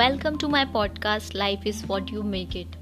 Welcome to my podcast life is what you make it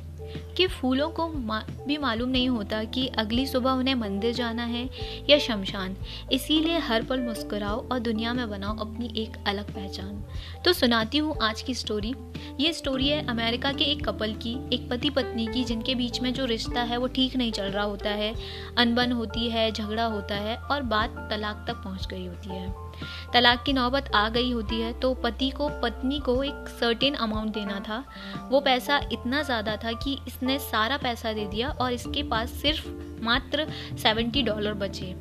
कि फूलों को मा, भी मालूम नहीं होता कि अगली सुबह उन्हें मंदिर जाना है या शमशान। इसीलिए हर पल मुस्कुराओ और दुनिया में बनाओ अपनी एक अलग पहचान। तो सुनाती हूँ आज की स्टोरी ये स्टोरी है अमेरिका के एक कपल की एक पति पत्नी की जिनके बीच में जो रिश्ता है वो ठीक नहीं चल रहा होता है। अनबन होती है झगड़ा होता है और बात तलाक तक पहुँच गई होती है। तलाक की नौबत आ गई होती है तो पति को, पत्नी को एक सर्टेन अमाउंट देना था। वो पैसा इतना ज़्यादा था कि इसने सारा पैसा दे दिया और इसके पास सिर्फ़ मात्र सेवेंटी डॉलर बचे।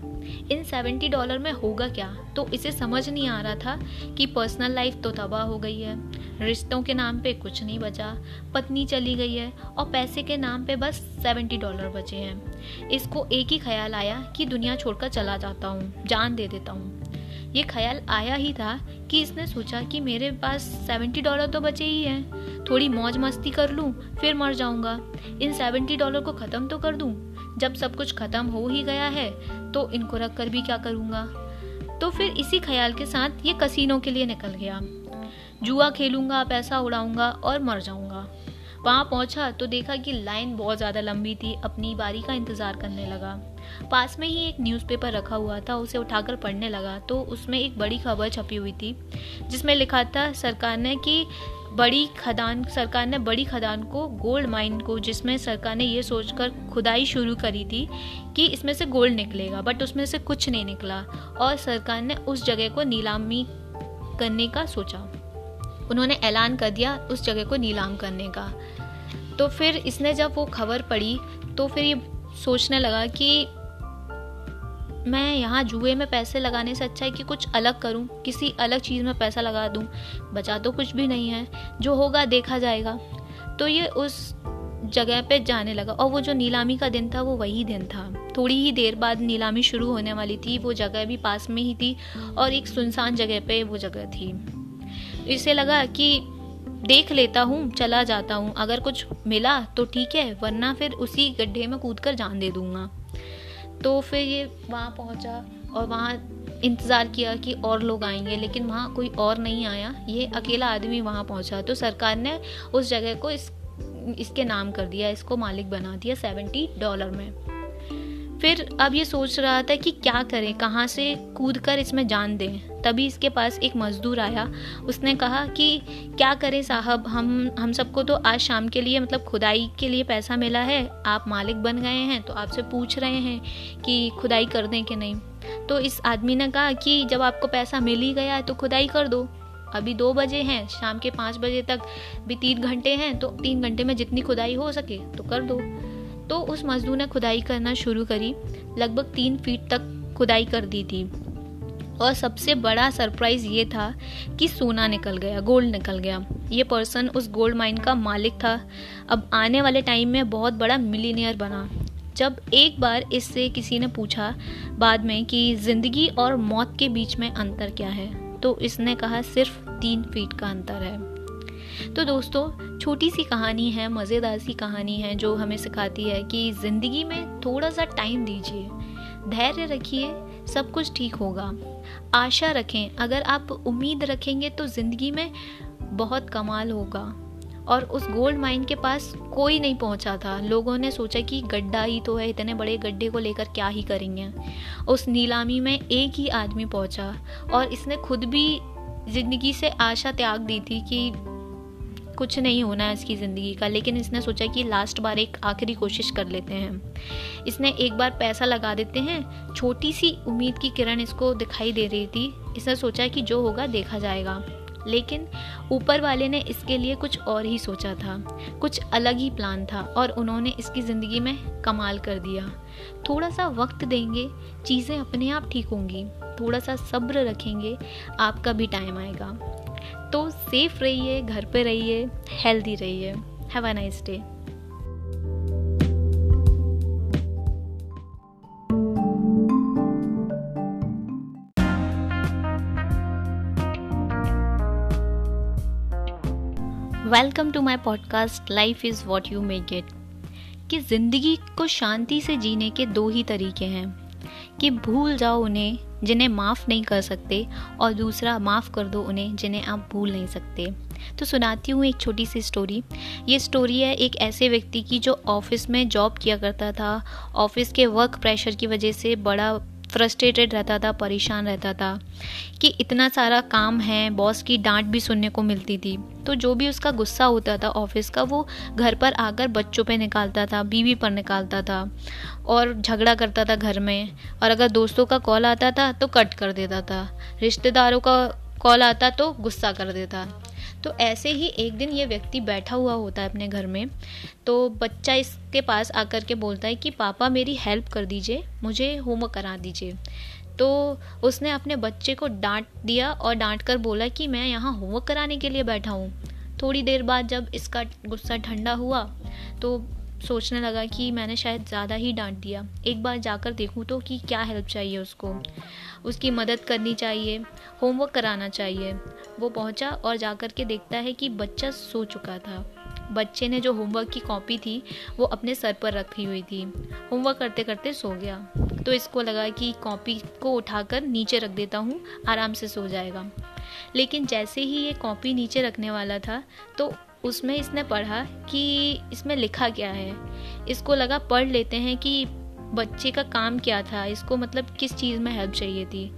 इन सेवेंटी डॉलर में होगा क्या? तो इसे समझ नहीं आ रहा था कि पर्सनल लाइफ तो तबाह हो गई है। रिश्तों के नाम पे कुछ नहीं बचा। पत्नी चली गई है और पैसे के नाम पे बस सेवेंटी डॉलर बचे हैं। इसको एक ही ख्याल आया कि दुनिया छोड़कर चला जाता हूँ। जान दे देता हूँ। ये ख्याल आया ही था कि इसने सोचा कि मेरे पास सेवेंटी डॉलर तो बचे ही हैं। थोड़ी मौज मस्ती कर लूँ, फिर मर जाऊँगा। इन सेवेंटी डॉलर को ख़त्म तो कर दूँ? जब सब कुछ ख़त्म हो ही गया है तो इनको रख कर भी क्या करूँगा? तो फिर इसी ख्याल के साथ ये कसीनों के लिए निकल गया। जुआ खेलूँगा, पैसा उड़ाऊँगा और मर जाऊँगा। वहाँ पहुँचा तो देखा कि लाइन बहुत ज़्यादा लंबी थी, अपनी बारी का इंतज़ार करने लगा। पास में ही एक न्यूज़पेपर रखा हुआ था, उसे उठाकर पढ़ने लगा तो उसमें एक बड़ी खबर छपी हुई थी, जिसमें लिखा था, सरकार ने कि बड़ी खदान, सरकार ने बड़ी खदान को गोल्ड माइन को, जिसमें सरकार ने ये सोचकर खुदाई शुरू करी थी कि इसमें से गोल्ड निकलेगा बट उसमें से कुछ नहीं निकला, और सरकार ने उस जगह को नीलामी करने का सोचा। उन्होंने ऐलान कर दिया उस जगह को नीलाम करने का। तो फिर इसने जब वो खबर पढ़ी तो फिर ये सोचने लगा कि मैं यहाँ जुए में पैसे लगाने से अच्छा है कि कुछ अलग करूँ, किसी अलग चीज़ में पैसा लगा दूँ। बचा तो कुछ भी नहीं है, जो होगा देखा जाएगा। तो ये उस जगह पे जाने लगा और वो जो नीलामी का दिन था, वो वही दिन था। थोड़ी ही देर बाद नीलामी शुरू होने वाली थी, वो जगह भी पास में ही थी और एक सुनसान जगह पे वो जगह थी। इसे लगा कि देख लेता हूँ, चला जाता हूँ। अगर कुछ मिला तो ठीक है, वरना फिर उसी गड्ढे में कूद कर जान दे दूँगा। तो फिर ये वहाँ पहुँचा और वहाँ इंतज़ार किया कि और लोग आएँगे, लेकिन वहाँ कोई और नहीं आया। ये अकेला आदमी वहाँ पहुँचा। तो सरकार ने उस जगह को इस, इसके नाम कर दिया, इसको मालिक बना दिया, सेवेंटी डॉलर में। फिर अब ये सोच रहा था कि क्या करें, कहाँ से कूद कर इसमें जान दें। तभी इसके पास एक मज़दूर आया। उसने कहा कि, क्या करें साहब, हम हम सबको तो आज शाम के लिए मतलब खुदाई के लिए पैसा मिला है। आप मालिक बन गए हैं तो आपसे पूछ रहे हैं कि खुदाई कर दें कि नहीं? तो इस आदमी ने कहा कि, जब आपको पैसा मिल ही गया है तो खुदाई कर दो। अभी दो बजे हैं, शाम के पाँच बजे तक भी तीन घंटे हैं तो तीन घंटे में जितनी खुदाई हो सके तो कर दो। तो उस मजदूर ने खुदाई करना शुरू करी। लगभग तीन फीट तक खुदाई कर दी थी। और सबसे बड़ा सरप्राइज़ ये था कि सोना निकल गया, गोल्ड निकल गया। ये पर्सन उस गोल्ड माइन का मालिक था। अब आने वाले टाइम में बहुत बड़ा मिलीनियर बना। जब एक बार इससे किसी ने पूछा बाद में कि ज़िंदगी और मौत के बीच में अंतर क्या है तो इसने कहा, सिर्फ़ तीन फीट का अंतर है। तो दोस्तों, छोटी सी कहानी है, मज़ेदार सी कहानी है जो हमें सिखाती है कि ज़िंदगी में थोड़ा सा टाइम दीजिए, धैर्य रखिए, सब कुछ ठीक होगा। आशा रखें, अगर आप उम्मीद रखेंगे तो ज़िंदगी में बहुत कमाल होगा। और उस गोल्ड माइन के पास कोई नहीं पहुँचा था। लोगों ने सोचा कि गड्ढा ही तो है, इतने बड़े गड्ढे को लेकर क्या ही करेंगे। उस नीलामी में एक ही आदमी पहुँचा और इसने खुद भी ज़िंदगी से आशा त्याग दी थी कि कुछ नहीं होना है इसकी ज़िंदगी का, लेकिन इसने सोचा कि लास्ट बार एक आखिरी कोशिश कर लेते हैं। इसने एक बार पैसा लगा देते हैं। छोटी सी उम्मीद की किरण इसको दिखाई दे रही थी। इसने सोचा कि जो होगा देखा जाएगा। लेकिन ऊपर वाले ने इसके लिए कुछ और ही सोचा था। कुछ अलग ही प्लान था और उन्होंने इसकी ज़िंदगी में कमाल कर दिया। थोड़ा सा वक्त देंगे, चीज़ें अपने आप ठीक होंगी। थोड़ा सा सब्र रखेंगे, आपका भी टाइम आएगा। तो सेफ़ रहिए, घर पे रहिए हेल्दी रहिए। Have a nice day welcome to my podcast life is what you make it कि ज़िंदगी को शांति से जीने के दो ही तरीके हैं, कि भूल जाओ उन्हें जिन्हें माफ़ नहीं कर सकते और दूसरा माफ़ कर दो उन्हें जिन्हें आप भूल नहीं सकते। तो सुनाती हूँ एक छोटी सी स्टोरी ये स्टोरी है एक ऐसे व्यक्ति की जो ऑफ़िस में जॉब किया करता था। ऑफ़िस के वर्क प्रेशर की वजह से बड़ा फ्रस्ट्रेटेड रहता था, परेशान रहता था कि इतना सारा काम है बॉस की डांट भी सुनने को मिलती थी। तो जो भी उसका गुस्सा होता था ऑफ़िस का, वो घर पर आकर बच्चों पे निकालता था, बीवी पर निकालता था और झगड़ा करता था घर में और अगर दोस्तों का कॉल आता था तो कट कर देता था। रिश्तेदारों का कॉल आता तो गुस्सा कर देता। तो ऐसे ही एक दिन ये व्यक्ति बैठा हुआ होता है अपने घर में तो बच्चा इसके पास आकर के बोलता है कि, पापा, मेरी हेल्प कर दीजिए, मुझे होमवर्क करा दीजिए। तो उसने अपने बच्चे को डांट दिया और डांट कर बोला कि, मैं यहाँ होमवर्क कराने के लिए बैठा हूँ। थोड़ी देर बाद जब इसका गुस्सा ठंडा हुआ तो सोचने लगा कि मैंने शायद ज़्यादा ही डांट दिया। एक बार जाकर देखूँ तो कि क्या हेल्प चाहिए उसको। उसकी मदद करनी चाहिए होमवर्क कराना चाहिए। वो पहुँचा और जाकर के देखता है कि बच्चा सो चुका था। बच्चे ने जो होमवर्क की कॉपी थी, वो अपने सर पर रखी हुई थी। होमवर्क करते करते सो गया। तो इसको लगा कि कॉपी को उठाकर नीचे रख देता हूँ, आराम से सो जाएगा। लेकिन जैसे ही ये कॉपी नीचे रखने वाला था तो उसमें इसने पढ़ा कि इसमें लिखा क्या है। इसको लगा पढ़ लेते हैं कि बच्चे का काम क्या था, इसको मतलब किस चीज़ में हेल्प चाहिए थी।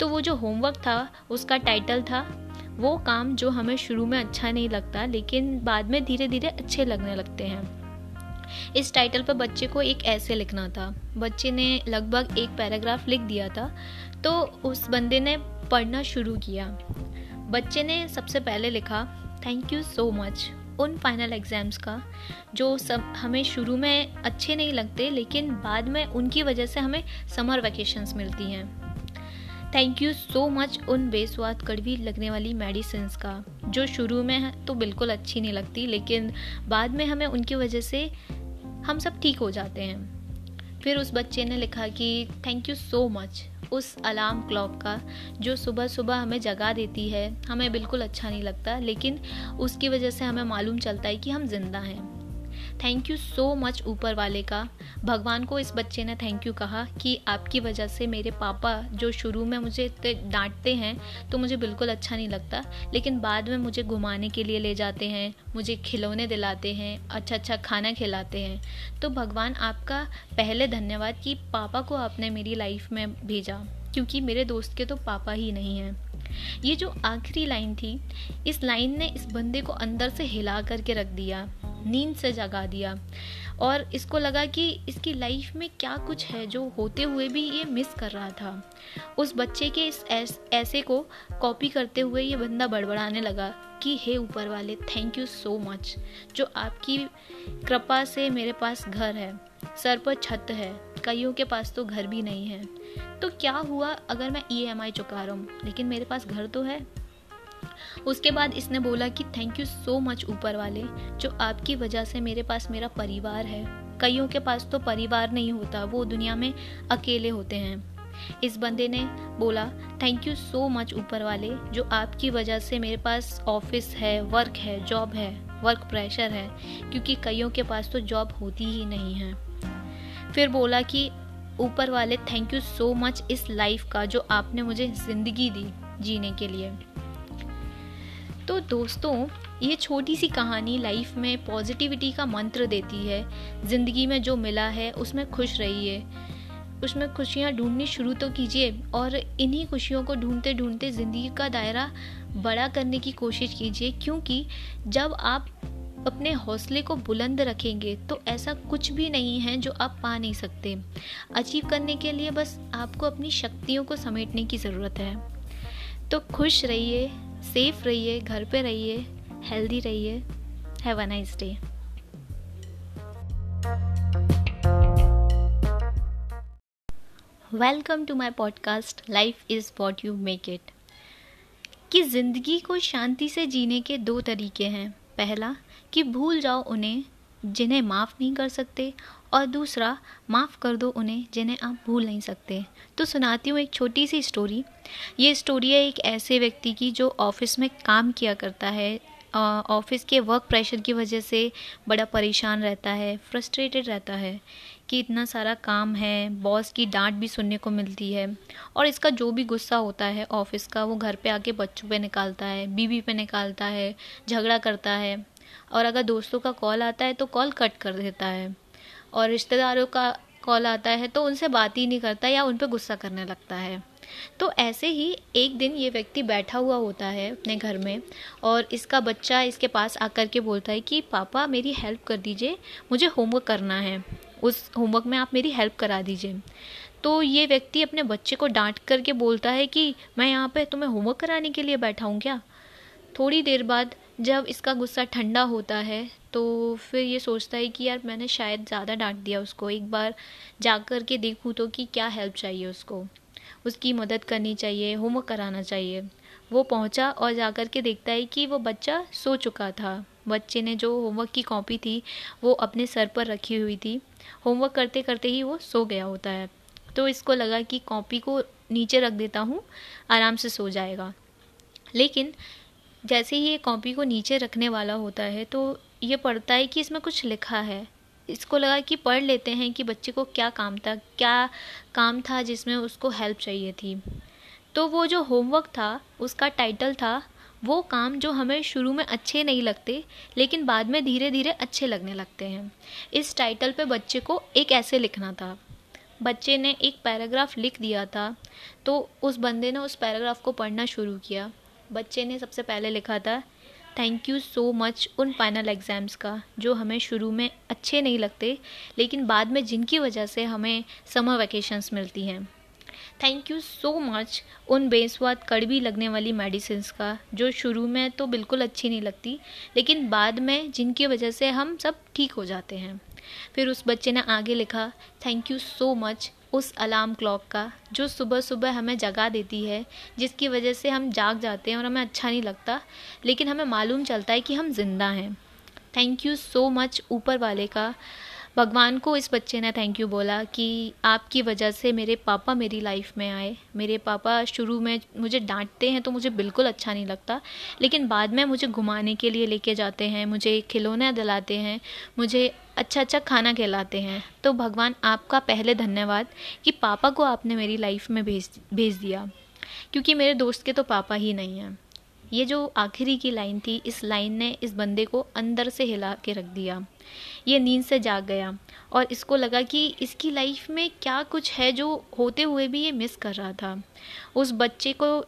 तो वो जो होमवर्क था, उसका टाइटल था, वो काम जो हमें शुरू में अच्छा नहीं लगता, लेकिन बाद में धीरे धीरे अच्छे लगने लगते हैं। इस टाइटल पर बच्चे को एक ऐसे लिखना था। बच्चे ने लगभग एक पैराग्राफ लिख दिया था तो उस बंदे ने पढ़ना शुरू किया। बच्चे ने सबसे पहले लिखा थैंक यू सो मच उन फाइनल एग्ज़ाम्स का, जो सब हमें शुरू में अच्छे नहीं लगते, लेकिन बाद में उनकी वजह से हमें समर वैकेशंस मिलती हैं। थैंक यू सो मच उन बेस्वाद कड़वी लगने वाली मेडिसिन का, जो शुरू में तो बिल्कुल अच्छी नहीं लगती, लेकिन बाद में हमें उनकी वजह से हम सब ठीक हो जाते हैं। फिर उस बच्चे ने लिखा कि थैंक यू सो मच उस अलार्म क्लॉक का, जो सुबह सुबह हमें जगा देती है, हमें बिल्कुल अच्छा नहीं लगता, लेकिन उसकी वजह से हमें मालूम चलता है कि हम ज़िंदा हैं। थैंक यू सो मच ऊपर वाले का। भगवान को इस बच्चे ने थैंक यू कहा कि आपकी वजह से मेरे पापा जो शुरू में मुझे इतने डांटते हैं तो मुझे बिल्कुल अच्छा नहीं लगता। लेकिन बाद में मुझे घुमाने के लिए ले जाते हैं, मुझे खिलौने दिलाते हैं अच्छा अच्छा खाना खिलाते हैं। तो भगवान आपका पहले धन्यवाद कि पापा को आपने मेरी लाइफ में भेजा, क्योंकि मेरे दोस्त के तो पापा ही नहीं हैं। ये जो आखिरी लाइन थी इस लाइन ने इस बंदे को अंदर से हिला करके रख दिया नींद से जगा दिया। और इसको लगा कि इसकी लाइफ में क्या कुछ है जो होते हुए भी ये मिस कर रहा था। उस बच्चे के इस ऐस, को कॉपी करते हुए ये बंदा बड़बड़ाने लगा कि हे ऊपर वाले थैंक यू सो मच जो आपकी कृपा से मेरे पास घर है। सर पर छत है। कईयों के पास तो घर भी नहीं है। तो क्या हुआ अगर मैं ई एम आई चुका रहा हूँ? लेकिन मेरे पास घर तो है। उसके बाद इसने बोला कि थैंक यू सो मच ऊपर वाले, जो आपकी वजह से मेरे पास मेरा परिवार है। कईयों के पास तो परिवार नहीं होता, वो दुनिया में अकेले होते हैं। इस बंदे ने बोला थैंक यू सो मच ऊपर वाले, जो आपकी वजह से मेरे पास ऑफ़िस है वर्क है जॉब है वर्क प्रेशर है, क्योंकि कईयों के पास तो जॉब होती ही नहीं है। फिर बोला कि, ऊपर वाले थैंक यू सो मच इस लाइफ का जो आपने मुझे ज़िंदगी दी जीने के लिए. तो दोस्तों, ये छोटी सी कहानी लाइफ में पॉजिटिविटी का मंत्र देती है। ज़िंदगी में जो मिला है, उसमें खुश रहिए। उसमें खुशियाँ ढूंढनी शुरू तो कीजिए और इन्हीं खुशियों को ढूंढते ढूंढते ज़िंदगी का दायरा बड़ा करने की कोशिश कीजिए। क्योंकि जब आप अपने हौसले को बुलंद रखेंगे तो ऐसा कुछ भी नहीं है जो आप पा नहीं सकते। अचीव करने के लिए बस आपको अपनी शक्तियों को समेटने की ज़रूरत है। तो खुश रहिए सेफ़ रहिए, घर पे रहिए हेल्दी रहिए। Have a nice day welcome to my podcast life is what you make it कि ज़िंदगी को शांति से जीने के दो तरीके हैं। पहला कि भूल जाओ उन्हें, जिन्हें माफ़ नहीं कर सकते, और दूसरा, माफ़ कर दो उन्हें, जिन्हें आप भूल नहीं सकते। तो सुनाती हूँ एक छोटी सी स्टोरी ये स्टोरी है एक ऐसे व्यक्ति की जो ऑफ़िस में काम किया करता है। ऑफ़िस के वर्क प्रेशर की वजह से बड़ा परेशान रहता है फ्रस्ट्रेटेड रहता है कि इतना सारा काम है बॉस की डांट भी सुनने को मिलती है। और इसका जो भी गुस्सा होता है ऑफ़िस का, वो घर पे आके बच्चों पे निकालता है, बीवी पे निकालता है, झगड़ा करता है। और अगर दोस्तों का कॉल आता है तो कॉल कट कर देता है। और रिश्तेदारों का कॉल आता है तो उनसे बात ही नहीं करता या उन पर गुस्सा करने लगता है। तो ऐसे ही एक दिन ये व्यक्ति बैठा हुआ होता है अपने घर में और इसका बच्चा इसके पास आकर के बोलता है कि, पापा, मेरी हेल्प कर दीजिए, मुझे होमवर्क करना है। उस होमवर्क में आप मेरी हेल्प करा दीजिए। तो ये व्यक्ति अपने बच्चे को डांट करके बोलता है कि, मैं यहाँ पे तुम्हें होमवर्क कराने के लिए बैठा हूँ क्या? थोड़ी देर बाद जब इसका गुस्सा ठंडा होता है तो फिर ये सोचता है कि यार मैंने शायद ज़्यादा डांट दिया उसको। एक बार जा कर के देखूँ तो कि क्या हेल्प चाहिए उसको। उसकी मदद करनी चाहिए होमवर्क कराना चाहिए। वो पहुँचा और जा कर के देखता है कि वो बच्चा सो चुका था। बच्चे ने जो होमवर्क की कॉपी थी, वो अपने सर पर रखी हुई थी। होमवर्क करते करते ही वो सो गया होता है। तो इसको लगा कि कॉपी को नीचे रख देता हूँ, आराम से सो जाएगा। लेकिन जैसे ही ये कॉपी को नीचे रखने वाला होता है तो ये पढ़ता है कि इसमें कुछ लिखा है। इसको लगा कि पढ़ लेते हैं कि बच्चे को क्या काम था, क्या काम था जिसमें उसको हेल्प चाहिए थी। तो वो जो होमवर्क था, उसका टाइटल था, वो काम जो हमें शुरू में अच्छे नहीं लगते, लेकिन बाद में धीरे धीरे अच्छे लगने लगते हैं। इस टाइटल पे बच्चे को एक ऐसे लिखना था। बच्चे ने एक पैराग्राफ लिख दिया था तो उस बंदे ने उस पैराग्राफ को पढ़ना शुरू किया। बच्चे ने सबसे पहले लिखा था थैंक यू सो मच उन फाइनल एग्ज़ाम्स का, जो हमें शुरू में अच्छे नहीं लगते, लेकिन बाद में जिनकी वजह से हमें समर वैकेशंस मिलती हैं। थैंक यू सो मच उन बेस्वाद, कड़वी लगने वाली मेडिसिन का, जो शुरू में तो बिल्कुल अच्छी नहीं लगती, लेकिन बाद में जिनकी वजह से हम सब ठीक हो जाते हैं। फिर उस बच्चे ने आगे लिखा थैंक यू सो मच उस अलार्म क्लॉक का, जो सुबह सुबह हमें जगा देती है, जिसकी वजह से हम जाग जाते हैं और हमें अच्छा नहीं लगता, लेकिन हमें मालूम चलता है कि हम ज़िंदा हैं। थैंक यू सो मच ऊपर वाले का, भगवान को इस बच्चे ने थैंक यू बोला कि आपकी वजह से मेरे पापा मेरी लाइफ में आए। मेरे पापा शुरू में मुझे डांटते हैं तो मुझे बिल्कुल अच्छा नहीं लगता, लेकिन बाद में मुझे घुमाने के लिए लेके जाते हैं, मुझे खिलौने दिलाते हैं, मुझे अच्छा अच्छा खाना खिलाते हैं। तो भगवान, आपका पहले धन्यवाद कि पापा को आपने मेरी लाइफ में भेज भेज दिया। क्योंकि मेरे दोस्त के तो पापा ही नहीं हैं। ये जो आखिरी की लाइन थी, इस लाइन ने इस बंदे को अंदर से हिला के रख दिया। ये नींद से जाग गया और इसको लगा कि इसकी लाइफ में क्या कुछ है जो होते हुए भी ये मिस कर रहा था। उस बच्चे को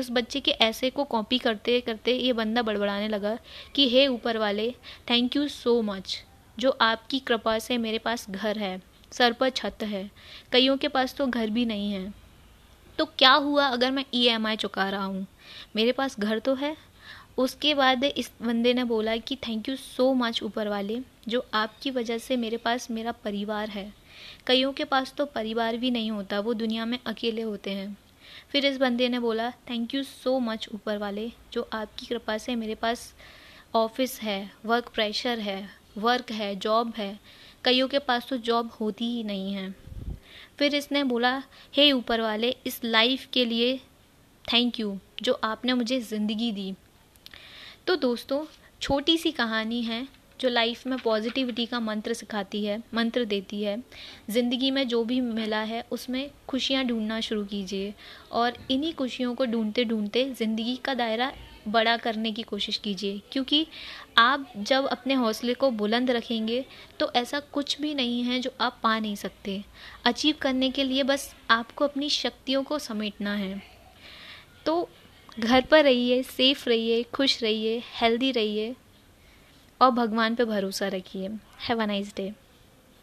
उस बच्चे के ऐसे को कॉपी करते करते ये बंदा बड़बड़ाने लगा कि, हे ऊपर वाले थैंक यू सो मच जो आपकी कृपा से मेरे पास घर है, सर पर छत है, कईयों के पास तो घर भी नहीं है। तो क्या हुआ अगर मैं ई एम आई चुका रहा हूँ? मेरे पास घर तो है। उसके बाद इस बंदे ने बोला कि थैंक यू सो मच ऊपर वाले, जो आपकी वजह से मेरे पास मेरा परिवार है। कईयों के पास तो परिवार भी नहीं होता, वो दुनिया में अकेले होते हैं। फिर इस बंदे ने बोला थैंक यू सो मच ऊपर वाले जो आपकी कृपा से मेरे पास ऑफ़िस है वर्क प्रेशर है वर्क है जॉब है। कईयों के पास तो जॉब होती ही नहीं है। फिर इसने बोला हे hey, ऊपर वाले इस लाइफ के लिए थैंक यू जो आपने मुझे ज़िंदगी दी। तो दोस्तों छोटी सी कहानी है। जो लाइफ में पॉजिटिविटी का मंत्र सिखाती है, मंत्र देती है, ज़िंदगी में जो भी मिला है, उसमें खुशियाँ ढूंढना शुरू कीजिए और इन्हीं खुशियों को ढूंढते ढूंढते ज़िंदगी का दायरा बड़ा करने की कोशिश कीजिए। क्योंकि आप जब अपने हौसले को बुलंद रखेंगे तो ऐसा कुछ भी नहीं है जो आप पा नहीं सकते। अचीव करने के लिए बस आपको अपनी शक्तियों को समेटना है। तो घर पर रहिए सेफ़ रहिए, खुश रहिए हेल्दी रहिए। और भगवान पे भरोसा रखिए। Have a nice day